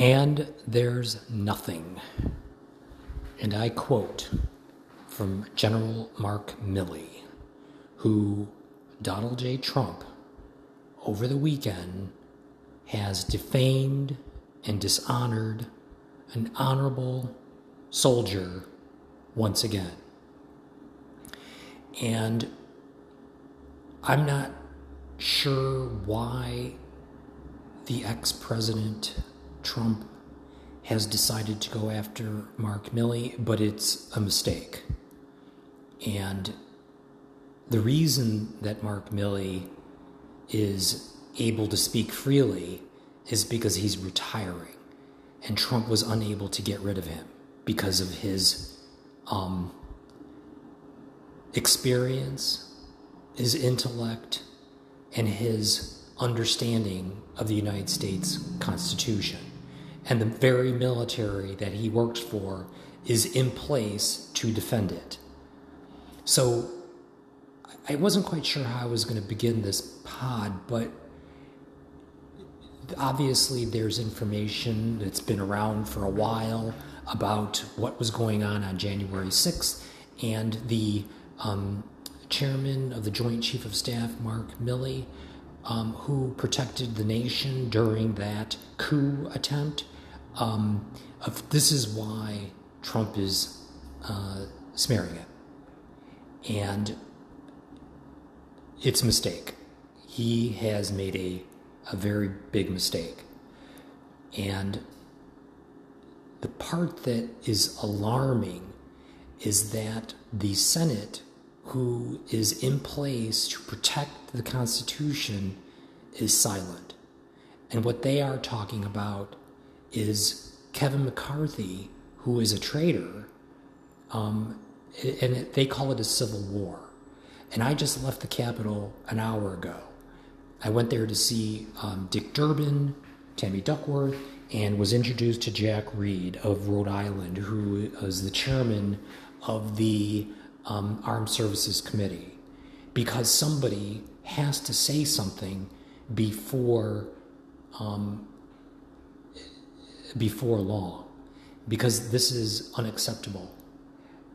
And there's nothing. And I quote from General Mark Milley, who Donald J. Trump, over the weekend, has defamed and dishonored an honorable soldier once again. And I'm not sure why the ex president Trump has decided to go after Mark Milley, but it's a mistake. And the reason that Mark Milley is able to speak freely is because he's retiring. And Trump was unable to get rid of him because of his um, experience, his intellect, and his understanding of the United States Constitution. And the very military that he works for is in place to defend it. So I wasn't quite sure how I was going to begin this pod, but obviously there's information that's been around for a while about what was going on on January 6th, and the um, chairman of the Joint Chief of Staff, Mark Milley, um, who protected the nation during that coup attempt. Um, of, this is why Trump is uh, smearing it. And it's a mistake. He has made a, a very big mistake. And the part that is alarming is that the Senate who is in place to protect the Constitution is silent. And what they are talking about is Kevin McCarthy, who is a traitor, um, and they call it a civil war. And I just left the Capitol an hour ago. I went there to see um, Dick Durbin, Tammy Duckworth, and was introduced to Jack Reed of Rhode Island, who is the chairman of the um, Armed Services Committee because somebody has to say something before um, before long because this is unacceptable.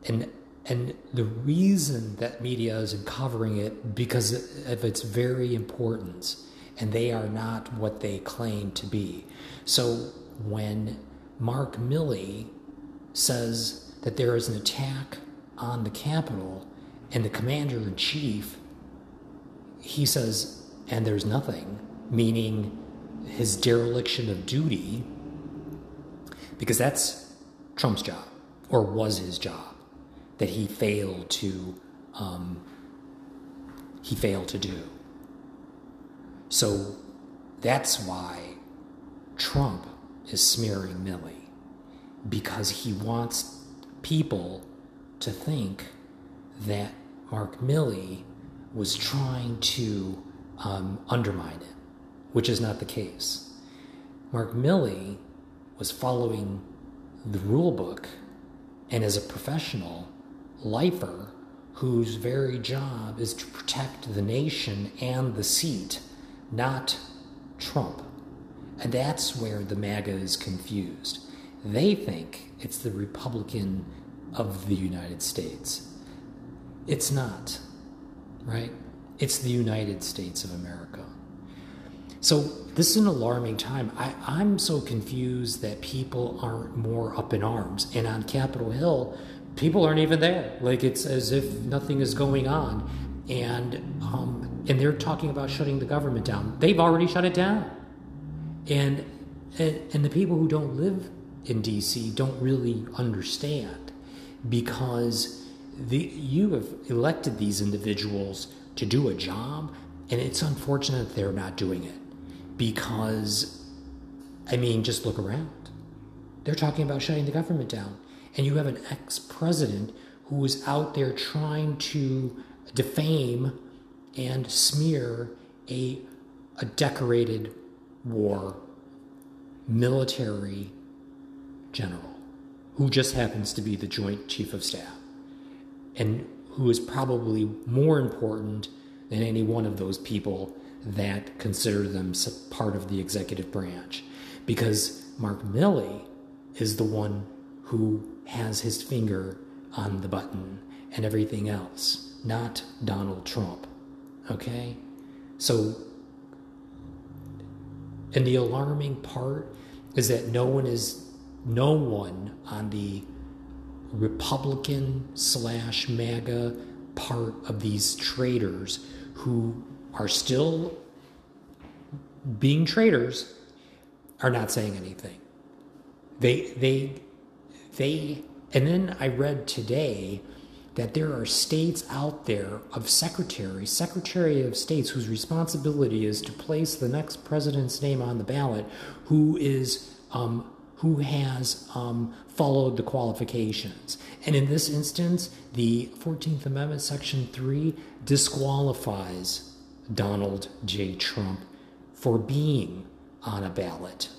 And and the reason that media isn't covering it because of its very importance and they are not what they claim to be. So when mark milley says that there is an attack on the Capitol and the commander in chief, he says, and there's nothing, meaning his dereliction of duty, because that's Trump's job, or was his job, that he failed to um, he failed to do. So that's why Trump is smearing Milley, because he wants people to think that Mark Milley was trying to um, undermine it, which is not the case. Mark Milley was following the rule book and as a professional lifer whose very job is to protect the nation and the seat, not Trump. And that's where the MAGA is confused. They think it's the Republican of the United States. It's not, right? It's the United States of America. So this is an alarming time. I, I'm so confused that people aren't more up in arms. And on Capitol Hill, people aren't even there. Like it's as if nothing is going on. And um, and they're talking about shutting the government down. They've already shut it down. And and, and the people who don't live in DC don't really understand because the, you have elected these individuals to do a job, and it's unfortunate that they're not doing it because, I mean, just look around. They're talking about shutting the government down, and you have an ex president who is out there trying to defame and smear a, a decorated war military general who just happens to be the Joint Chief of Staff, and who is probably more important than any one of those people that consider them part of the executive branch. because Mark Milley is the one who has his finger on the button and everything else, not Donald Trump. Okay? So, and the alarming part is that no one is, no one on the Republican slash MAGA part of these traitors who are still being traitors are not saying anything. They, they, they, and then I read today that there are states out there of secretaries, secretary of states whose responsibility is to place the next president's name on the ballot, who is um, who has um, followed the qualifications. And in this instance, the 14th Amendment, Section 3, disqualifies Donald J. Trump for being on a ballot.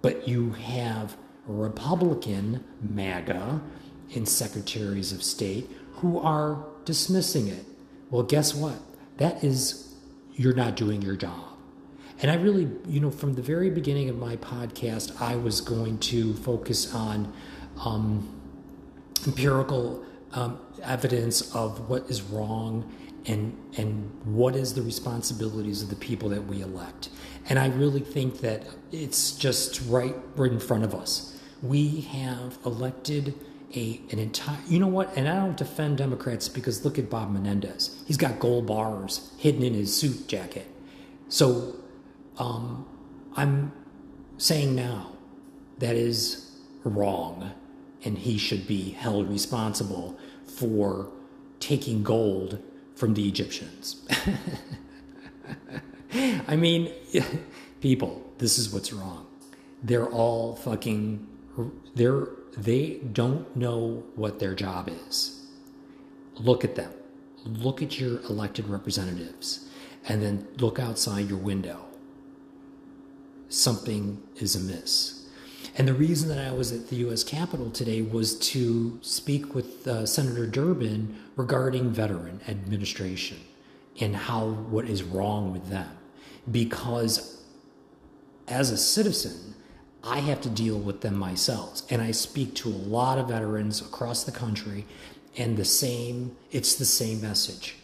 But you have Republican MAGA and secretaries of state who are dismissing it. Well, guess what? That is, you're not doing your job. And I really, you know, from the very beginning of my podcast, I was going to focus on um, empirical um, evidence of what is wrong and and what is the responsibilities of the people that we elect. And I really think that it's just right right in front of us. We have elected a an entire you know what and i don't defend democrats because look at bob menendez he's got gold bars hidden in his suit jacket so um, I'm saying now that is wrong, and he should be held responsible for taking gold from the Egyptians. I mean, people, this is what's wrong. They're all fucking they're they don't know what their job is. Look at them. Look at your elected representatives and then look outside your window something is amiss. And the reason that I was at the U.S. Capitol today was to speak with uh, Senator Durbin regarding veteran administration and how what is wrong with them. Because as a citizen, I have to deal with them myself. And I speak to a lot of veterans across the country, and the same, it's the same message.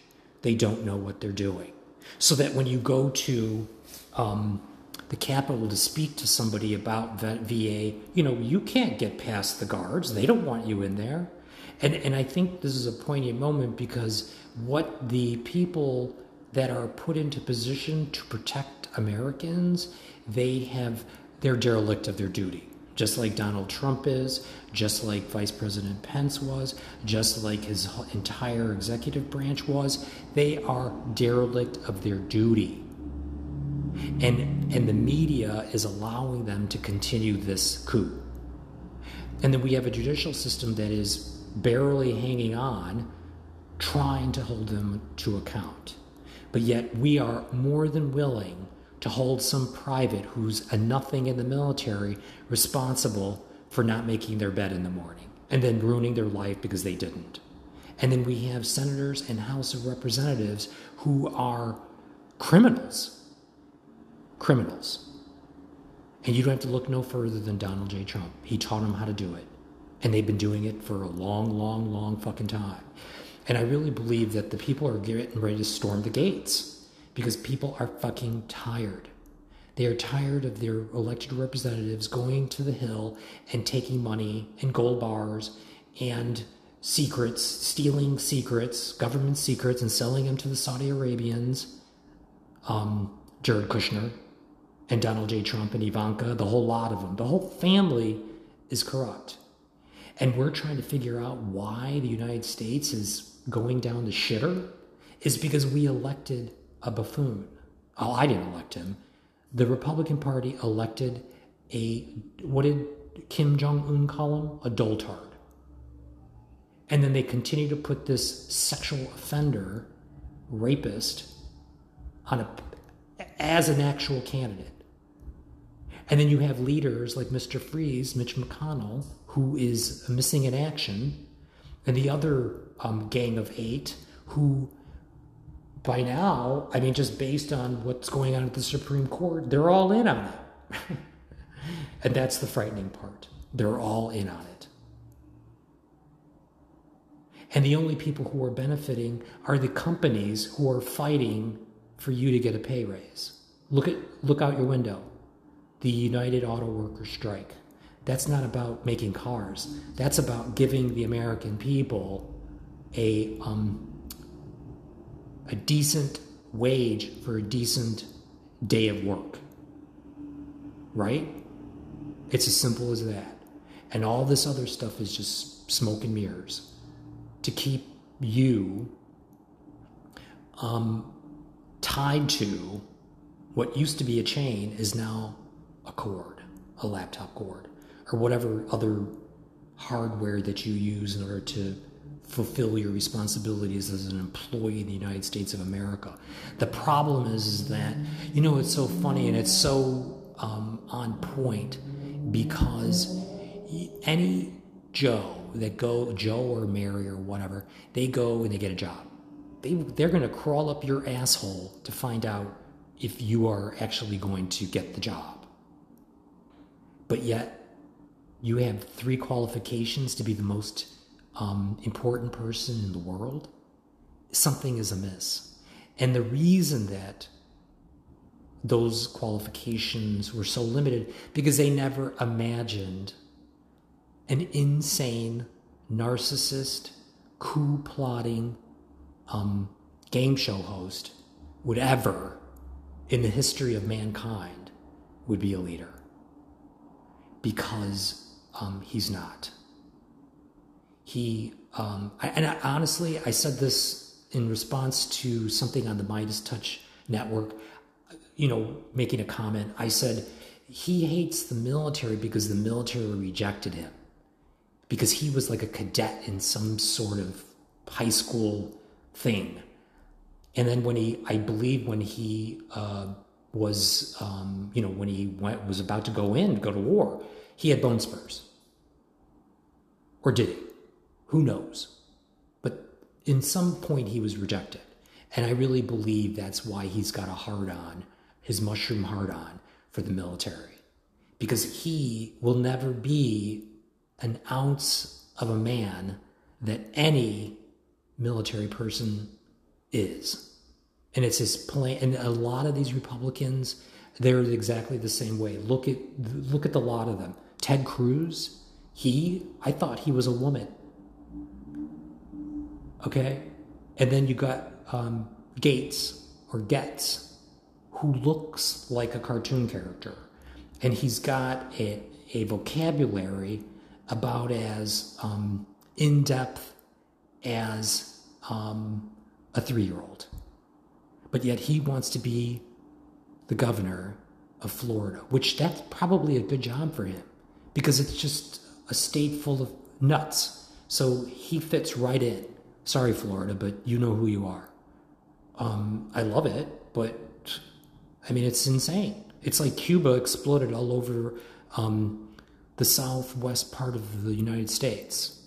They don't know what they're doing. So that when you go to um, the capital to speak to somebody about VA, you know, you can't get past the guards. They don't want you in there. And, and I think this is a poignant moment because what the people that are put into position to protect Americans, they have, they're derelict of their duty. Just like Donald Trump is, just like Vice President Pence was, just like his entire executive branch was, they are derelict of their duty and and the media is allowing them to continue this coup. And then we have a judicial system that is barely hanging on trying to hold them to account. But yet we are more than willing to hold some private who's a nothing in the military responsible for not making their bed in the morning and then ruining their life because they didn't. And then we have senators and house of representatives who are criminals criminals. And you don't have to look no further than Donald J. Trump. He taught them how to do it. And they've been doing it for a long, long, long fucking time. And I really believe that the people are getting ready to storm the gates because people are fucking tired. They are tired of their elected representatives going to the Hill and taking money and gold bars and secrets, stealing secrets, government secrets, and selling them to the Saudi Arabians, um, Jared Kushner, and Donald J. Trump and Ivanka, the whole lot of them. The whole family is corrupt. And we're trying to figure out why the United States is going down the shitter is because we elected a buffoon. Oh, I didn't elect him. The Republican Party elected a, what did Kim Jong un call him? A doltard. And then they continue to put this sexual offender, rapist, on a, as an actual candidate. And then you have leaders like Mr. Freeze, Mitch McConnell, who is missing in action, and the other um, gang of eight who, by now, I mean, just based on what's going on at the Supreme Court, they're all in on it. And that's the frightening part. They're all in on it. And the only people who are benefiting are the companies who are fighting for you to get a pay raise. Look at look out your window. The United Auto Workers strike. That's not about making cars. That's about giving the American people a um, a decent wage for a decent day of work. Right? It's as simple as that. And all this other stuff is just smoke and mirrors to keep you um, tied to what used to be a chain is now a cord, a laptop cord, or whatever other hardware that you use in order to fulfill your responsibilities as an employee in the United States of America. The problem is, is that, you know, it's so funny and it's so um, on point because any Joe that go, Joe or Mary or whatever, they go and they get a job. They, they're going to crawl up your asshole to find out if you are actually going to get the job. But yet, you have three qualifications to be the most um, important person in the world, something is amiss. And the reason that those qualifications were so limited because they never imagined an insane narcissist coup plotting um, game show host would ever in the history of mankind would be a leader because um, he's not he um, I, and I, honestly, I said this in response to something on the Midas Touch network. You know, making a comment, I said he hates the military because the military rejected him because he was like a cadet in some sort of high school thing. And then when he, I believe, when he uh, was, um, you know, when he went was about to go in, go to war, he had bone spurs, or did he? Who knows? But in some point, he was rejected. And I really believe that's why he's got a hard on, his mushroom hard on for the military. Because he will never be an ounce of a man that any military person is. And it's his plan. And a lot of these Republicans, they're exactly the same way. Look at look at the lot of them. Ted Cruz, he, I thought he was a woman. Okay? And then you got um, Gates or Getz, who looks like a cartoon character. And he's got a, a vocabulary about as um, in depth as um, a three year old. But yet he wants to be the governor of Florida, which that's probably a good job for him because it's just a state full of nuts. So he fits right in. Sorry, Florida, but you know who you are. Um, I love it, but I mean, it's insane. It's like Cuba exploded all over um, the southwest part of the United States.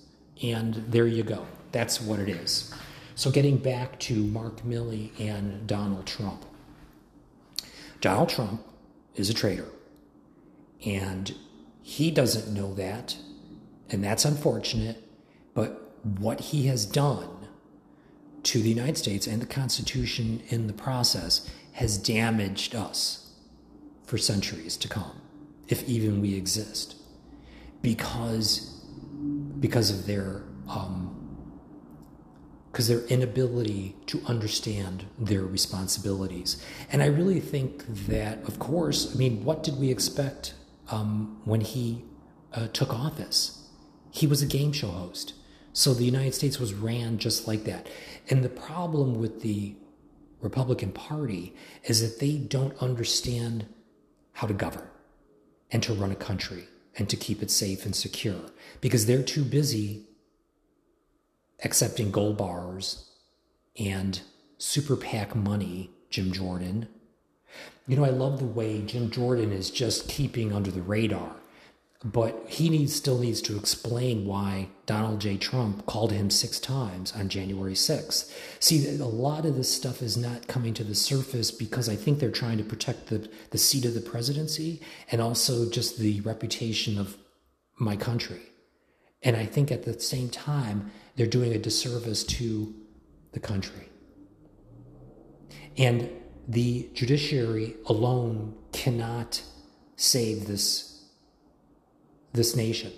And there you go. That's what it is. So, getting back to Mark Milley and Donald Trump. Donald Trump is a traitor. And he doesn't know that. And that's unfortunate. But what he has done to the United States and the Constitution in the process has damaged us for centuries to come, if even we exist, because because of their um, because their inability to understand their responsibilities. And I really think that, of course, I mean, what did we expect um, when he uh, took office? He was a game show host. So the United States was ran just like that. And the problem with the Republican Party is that they don't understand how to govern and to run a country and to keep it safe and secure because they're too busy accepting gold bars and super PAC money, Jim Jordan. You know, I love the way Jim Jordan is just keeping under the radar. but he needs still needs to explain why Donald J. Trump called him six times on January 6th. See, a lot of this stuff is not coming to the surface because I think they're trying to protect the, the seat of the presidency and also just the reputation of my country. And I think at the same time, they're doing a disservice to the country. And the judiciary alone cannot save this this nation.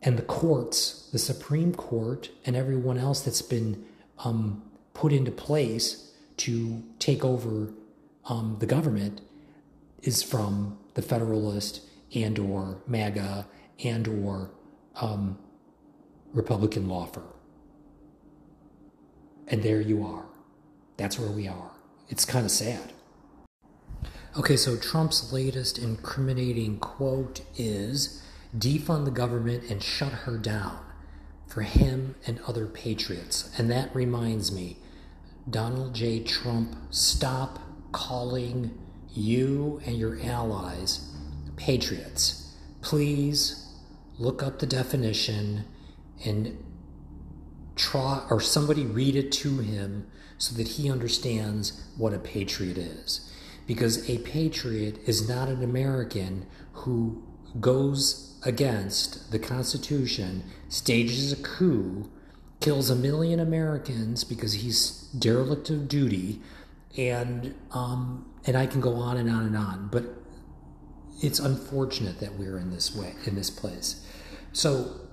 And the courts, the Supreme Court, and everyone else that's been um, put into place to take over um, the government is from the Federalist and or MAGA and or um, Republican law firm. And there you are. That's where we are. It's kind of sad. Okay, so Trump's latest incriminating quote is defund the government and shut her down for him and other patriots. And that reminds me, Donald J. Trump, stop calling you and your allies patriots. Please look up the definition and try, or somebody read it to him so that he understands what a patriot is. Because a patriot is not an American who goes against the Constitution, stages a coup, kills a million Americans because he's derelict of duty, and um, and I can go on and on and on. But it's unfortunate that we're in this way in this place. So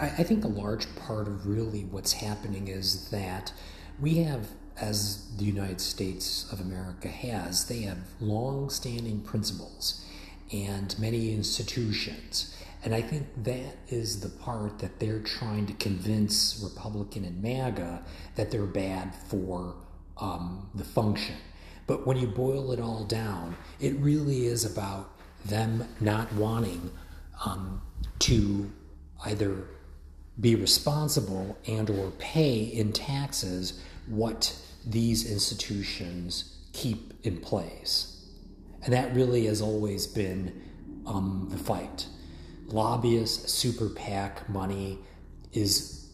I, I think a large part of really what's happening is that we have as the United States of America has, they have long standing principles and many institutions. And I think that is the part that they're trying to convince Republican and MAGA that they're bad for um, the function. But when you boil it all down, it really is about them not wanting um, to either be responsible and or pay in taxes what these institutions keep in place. And that really has always been um, the fight. Lobbyists, super PAC money is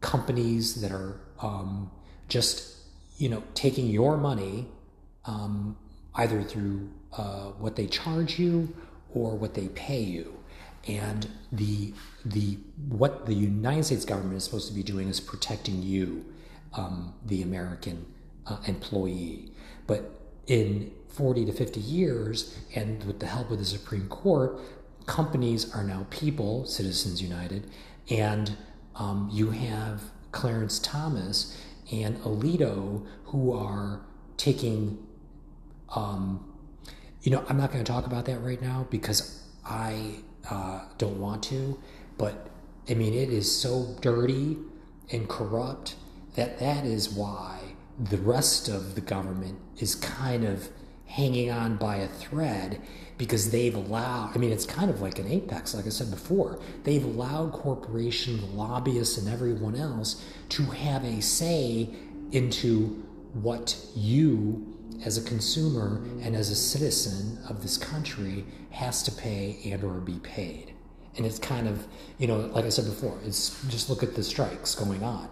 companies that are um, just, you know, taking your money um, either through uh, what they charge you or what they pay you. And the the what the United States government is supposed to be doing is protecting you, um, the American uh, employee. But in 40 to 50 years, and with the help of the Supreme Court, companies are now people, Citizens United, and um, you have Clarence Thomas and Alito who are taking, um, you know, I'm not going to talk about that right now because I uh, don't want to, but I mean, it is so dirty and corrupt that that is why the rest of the government is kind of hanging on by a thread because they've allowed, I mean, it's kind of like an apex, like I said before. They've allowed corporations, lobbyists, and everyone else to have a say into what you, as a consumer and as a citizen of this country, has to pay and or be paid. And it's kind of, you know, like I said before, it's just look at the strikes going on.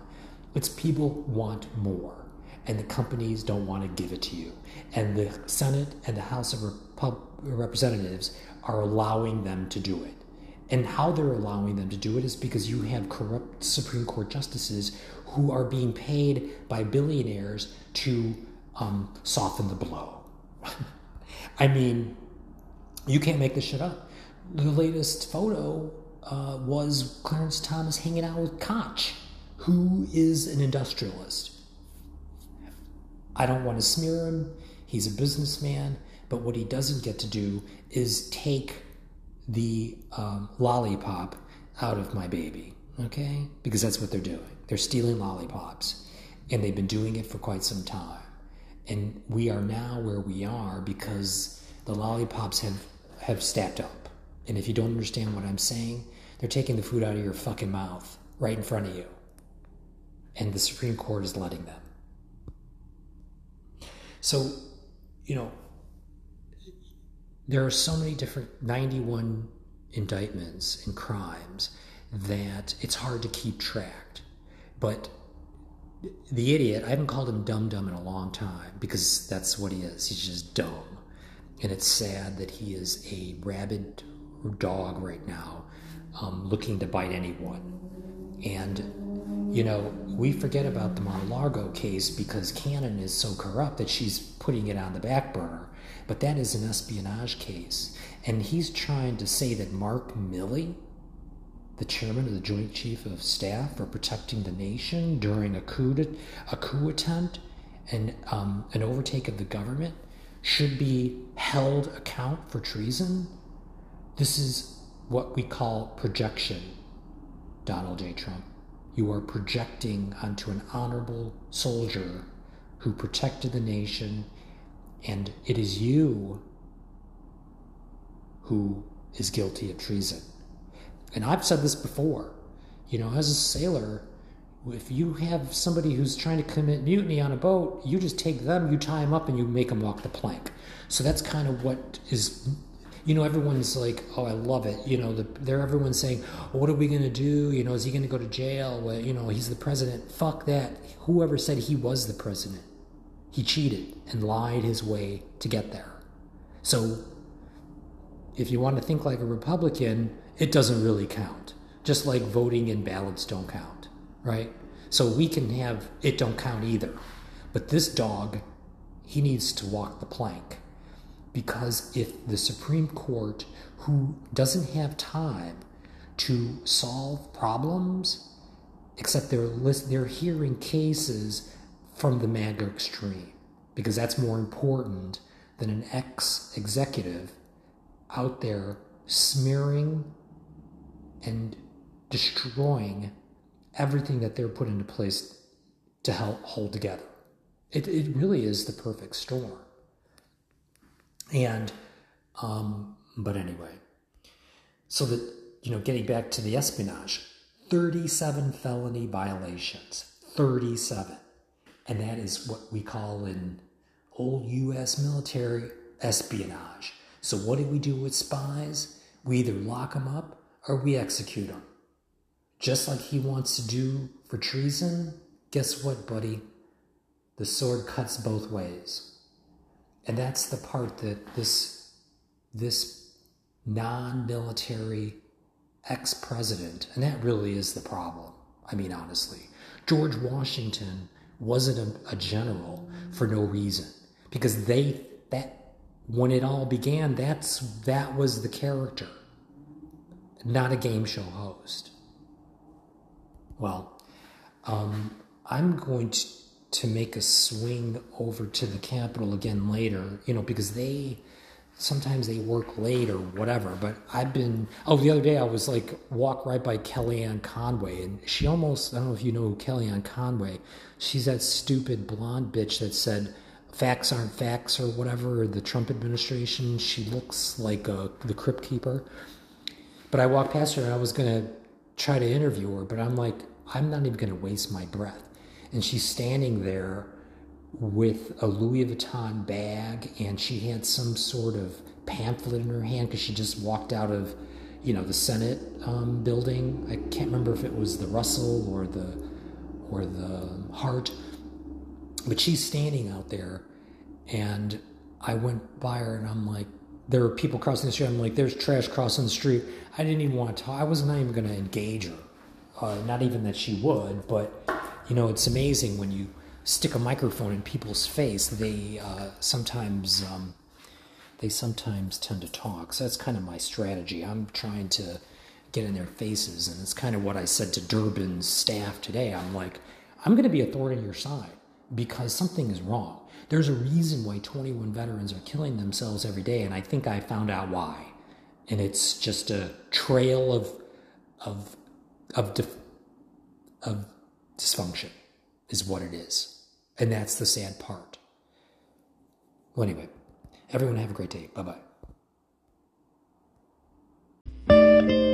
It's people want more and the companies don't want to give it to you. And the Senate and the House of Repub- Representatives are allowing them to do it. And how they're allowing them to do it is because you have corrupt Supreme Court justices who are being paid by billionaires to um, soften the blow. I mean, you can't make this shit up. The latest photo uh, was Clarence Thomas hanging out with Koch, who is an industrialist I don't want to smear him. He's a businessman. But what he doesn't get to do is take the um, lollipop out of my baby, okay? Because that's what they're doing. They're stealing lollipops. And they've been doing it for quite some time. And we are now where we are because the lollipops have, have stacked up. And if you don't understand what I'm saying, they're taking the food out of your fucking mouth right in front of you. And the Supreme Court is letting them. So, you know, there are so many different 91 indictments and crimes that it's hard to keep track. But the idiot, I haven't called him dumb dumb in a long time because that's what he is. He's just dumb. And it's sad that he is a rabid dog right now, um, looking to bite anyone. And, you know, we forget about the Mar-a-Lago case because Cannon is so corrupt that she's putting it on the back burner. But that is an espionage case. And he's trying to say that Mark Milley, the chairman of the Joint Chief of Staff for protecting the nation during a coup, to, a coup attempt and um, an overtake of the government, should be held account for treason. This is what we call projection, Donald J. Trump. You are projecting onto an honorable soldier who protected the nation, and it is you who is guilty of treason. And I've said this before. You know, as a sailor, if you have somebody who's trying to commit mutiny on a boat, you just take them, you tie them up, and you make them walk the plank. So that's kind of what is, you know, everyone's like, oh, I love it. You know, the, they're everyone's saying, well, what are we going to do? You know, is he going to go to jail? Well, you know, he's the president. Fuck that. Whoever said he was the president, he cheated and lied his way to get there. So if you want to think like a Republican, it doesn't really count. Just like voting and ballots don't count, right? So we can have it don't count either. But this dog, he needs to walk the plank. Because if the Supreme Court, who doesn't have time to solve problems, except they're, list, they're hearing cases from the MAGA extreme, because that's more important than an ex executive out there smearing and destroying everything that they're put into place to help hold together. It, it really is the perfect storm. And, um, but anyway, so that, you know, getting back to the espionage, 37 felony violations, 37. And that is what we call in old US military espionage. So, what do we do with spies? We either lock them up or we execute him. Just like he wants to do for treason, guess what, buddy? The sword cuts both ways. And that's the part that this, this non military ex president, and that really is the problem. I mean, honestly, George Washington wasn't a, a general for no reason because they, that, when it all began, that's, that was the character not a game show host. Well, um, I'm going to, to make a swing over to the Capitol again later, you know, because they sometimes they work late or whatever. But I've been, oh, the other day I was like, walk right by Kellyanne Conway, and she almost, I don't know if you know who Kellyanne Conway, she's that stupid blonde bitch that said, facts aren't facts or whatever, the Trump administration. She looks like a, the Crypt Keeper. But I walked past her and I was going to try to interview her, but I'm like, I'm not even going to waste my breath. And she's standing there with a Louis Vuitton bag and she had some sort of pamphlet in her hand because she just walked out of, you know, the Senate um, building. I can't remember if it was the Russell or the or the Hart, but she's standing out there, and I went by her and I'm like, there were people crossing the street. I'm like, there's trash crossing the street. I didn't even want to talk. I wasn't even going to engage her. Uh, not even that she would, but you know, it's amazing when you stick a microphone in people's face. They uh, sometimes um, they sometimes tend to talk. So that's kind of my strategy. I'm trying to get in their faces, and it's kind of what I said to Durbin's staff today. I'm like, I'm going to be a thorn in your side because something is wrong. There's a reason why 21 veterans are killing themselves every day, and I think I found out why. And it's just a trail of of of dif- of dysfunction is what it is, and that's the sad part. Well, anyway, everyone have a great day. Bye bye.